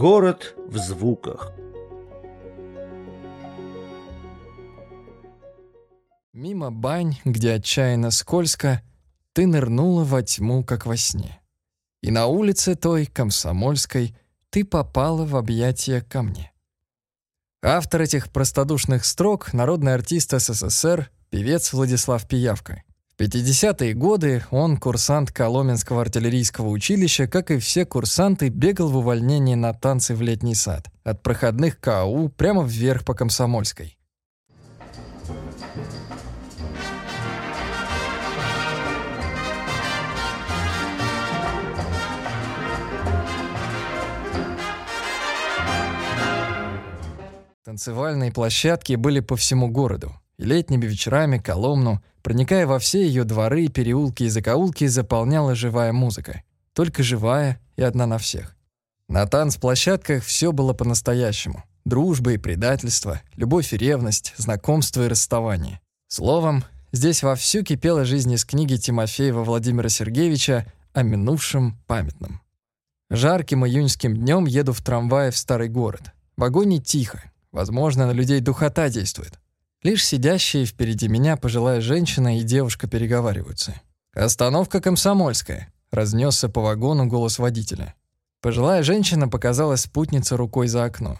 Город в звуках. Мимо бань, где отчаянно скользко, ты нырнула во тьму, как во сне. И на улице той, комсомольской, ты попала в объятия ко мне. Автор этих простодушных строк — народный артист СССР, певец Владислав Пиявка. В 50-е годы он, курсант Коломенского артиллерийского училища, как и все курсанты, бегал в увольнении на танцы в летний сад. От проходных КАУ прямо вверх по Комсомольской. Танцевальные площадки были по всему городу. И летними вечерами Коломну, проникая во все ее дворы, переулки и закоулки, заполняла живая музыка. Только живая и одна на всех. На танцплощадках все было по-настоящему. Дружба и предательство, любовь и ревность, знакомство и расставание. Словом, здесь вовсю кипела жизнь из книги Тимофеева Владимира Сергеевича о минувшем памятном. Жарким июньским днем еду в трамвае в старый город. В вагоне тихо, Возможно, на людей духота действует. Лишь сидящие впереди меня пожилая женщина и девушка переговариваются. «Остановка Комсомольская», — разнесся по вагону голос водителя. Пожилая женщина показала спутнице рукой за окно.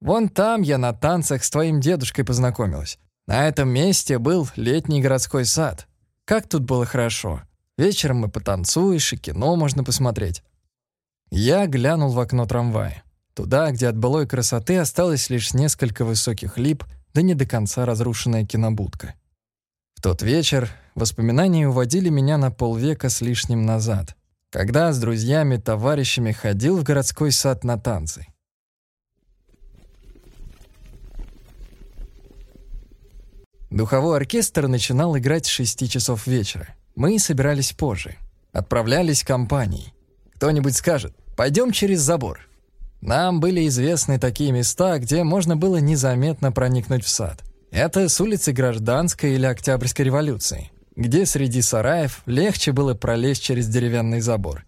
«Вон там я на танцах с твоим дедушкой познакомилась. На этом месте был летний городской сад. Как тут было хорошо. Вечером мы потанцуешь, и кино можно посмотреть». Я глянул в окно трамвая. Туда, где от былой красоты осталось лишь несколько высоких лип, да не до конца разрушенная кинобудка. В тот вечер воспоминания уводили меня на полвека с лишним назад, когда с друзьями-товарищами ходил в городской сад на танцы. Духовой оркестр начинал играть с 6 часов вечера. Мы собирались позже. Отправлялись компанией. Кто-нибудь скажет «пойдем через забор». Нам были известны такие места, где можно было незаметно проникнуть в сад. Это с улицы Гражданской или Октябрьской революции, где среди сараев легче было пролезть через деревянный забор.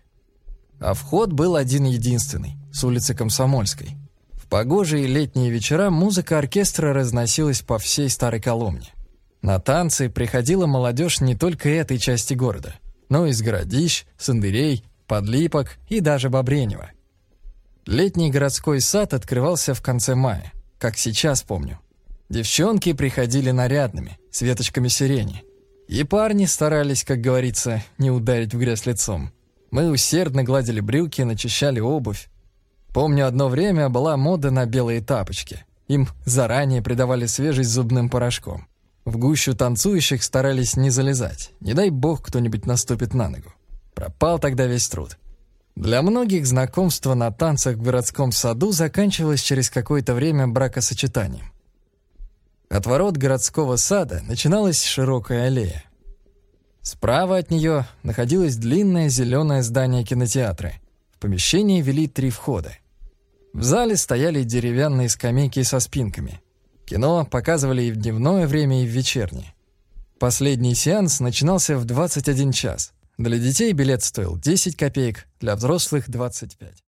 А вход был один-единственный, с улицы Комсомольской. В погожие летние вечера музыка оркестра разносилась по всей Старой Коломне. На танцы приходила молодежь не только этой части города, но и из городищ, Сандырей, Подлипок и даже Бобренева – Летний городской сад открывался в конце мая, как сейчас помню. Девчонки приходили нарядными, с веточками сирени. И парни старались, как говорится, не ударить в грязь лицом. Мы усердно гладили брюки, начищали обувь. Помню, одно время была мода на белые тапочки. Им заранее придавали свежесть зубным порошком. В гущу танцующих старались не залезать. Не дай бог кто-нибудь наступит на ногу. Пропал тогда весь труд. Для многих знакомство на танцах в городском саду заканчивалось через какое-то время бракосочетанием. От ворот городского сада начиналась широкая аллея. Справа от нее находилось длинное зеленое здание кинотеатра. В помещении вели три входа. В зале стояли деревянные скамейки со спинками. Кино показывали и в дневное время, и в вечернее. Последний сеанс начинался в 21 час — для детей билет стоил 10 копеек, для взрослых — 25.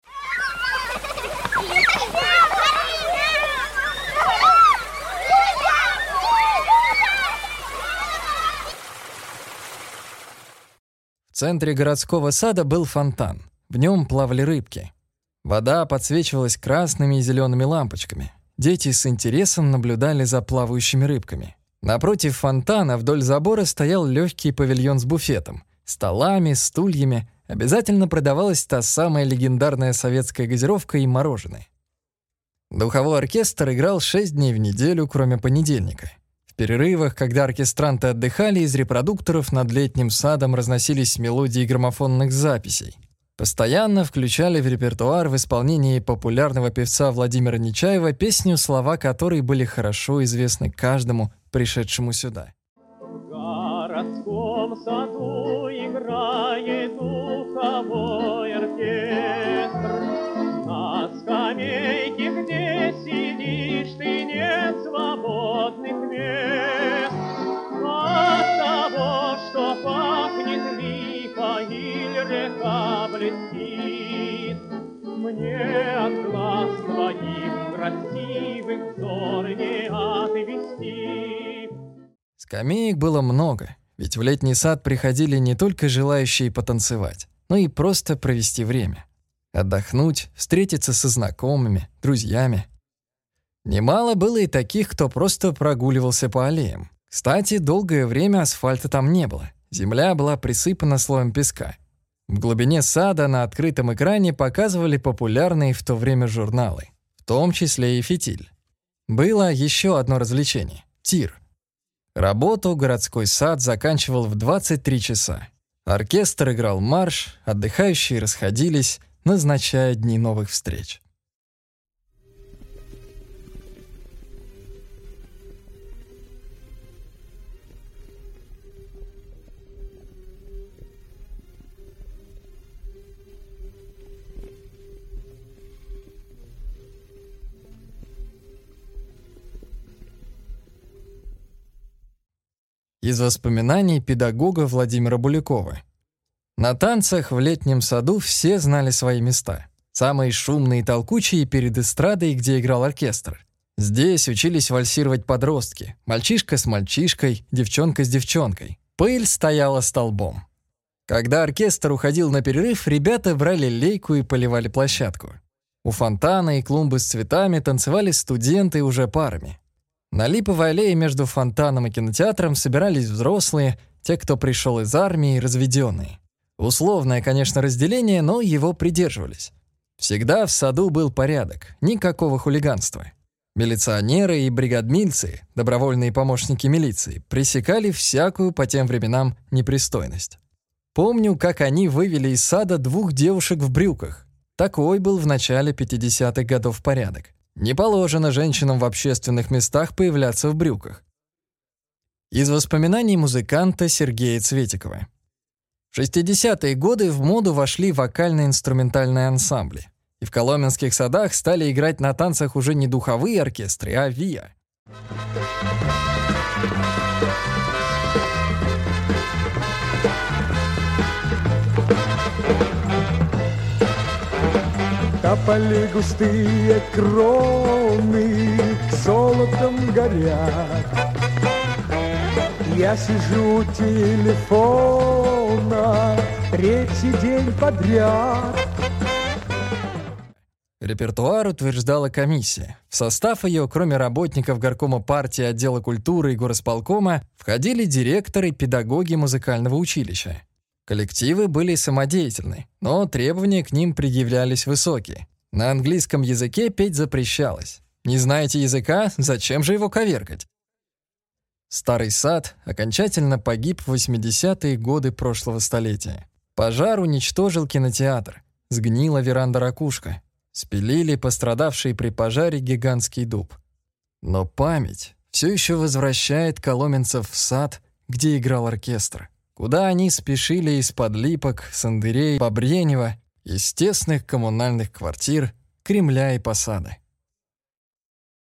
В центре городского сада был фонтан. В нем плавали рыбки. Вода подсвечивалась красными и зелеными лампочками. Дети с интересом наблюдали за плавающими рыбками. Напротив фонтана вдоль забора стоял легкий павильон с буфетом — столами, стульями обязательно продавалась та самая легендарная советская газировка и мороженое. Духовой оркестр играл шесть дней в неделю, кроме понедельника. В перерывах, когда оркестранты отдыхали, из репродукторов над летним садом разносились мелодии граммофонных записей. Постоянно включали в репертуар в исполнении популярного певца Владимира Нечаева песню, слова которой были хорошо известны каждому, пришедшему сюда. Городском саду играет духовой оркестр. На скамейке, где сидишь, ты нет свободных мест. От того, что пахнет липа или река блестит, мне от глаз красивых взор не отвести. Скамеек было много, ведь в летний сад приходили не только желающие потанцевать, но и просто провести время. Отдохнуть, встретиться со знакомыми, друзьями. Немало было и таких, кто просто прогуливался по аллеям. Кстати, долгое время асфальта там не было. Земля была присыпана слоем песка. В глубине сада на открытом экране показывали популярные в то время журналы, в том числе и «Фитиль». Было еще одно развлечение — тир. Работу городской сад заканчивал в 23 часа. Оркестр играл марш, отдыхающие расходились, назначая дни новых встреч. Из воспоминаний педагога Владимира Булякова. На танцах в летнем саду все знали свои места. Самые шумные и толкучие перед эстрадой, где играл оркестр. Здесь учились вальсировать подростки. Мальчишка с мальчишкой, девчонка с девчонкой. Пыль стояла столбом. Когда оркестр уходил на перерыв, ребята брали лейку и поливали площадку. У фонтана и клумбы с цветами танцевали студенты уже парами. На Липовой аллее между фонтаном и кинотеатром собирались взрослые, те, кто пришел из армии, разведенные. Условное, конечно, разделение, но его придерживались. Всегда в саду был порядок, никакого хулиганства. Милиционеры и бригадмильцы, добровольные помощники милиции, пресекали всякую по тем временам непристойность. Помню, как они вывели из сада двух девушек в брюках. Такой был в начале 50-х годов порядок. Не положено женщинам в общественных местах появляться в брюках. Из воспоминаний музыканта Сергея Цветикова. В 60-е годы в моду вошли вокально-инструментальные ансамбли. И в коломенских садах стали играть на танцах уже не духовые оркестры, а ВИА. Тополи густые кроны золотом горят. Я сижу у телефона третий день подряд. Репертуар утверждала комиссия. В состав ее, кроме работников горкома партии отдела культуры и горосполкома, входили директоры, педагоги музыкального училища. Коллективы были самодеятельны, но требования к ним предъявлялись высокие. На английском языке петь запрещалось. Не знаете языка, зачем же его коверкать? Старый сад окончательно погиб в 80-е годы прошлого столетия. Пожар уничтожил кинотеатр, сгнила веранда-ракушка, спилили пострадавший при пожаре гигантский дуб. Но память все еще возвращает коломенцев в сад, где играл оркестр куда они спешили из-под липок, сандырей, побренева, из коммунальных квартир, Кремля и Посады.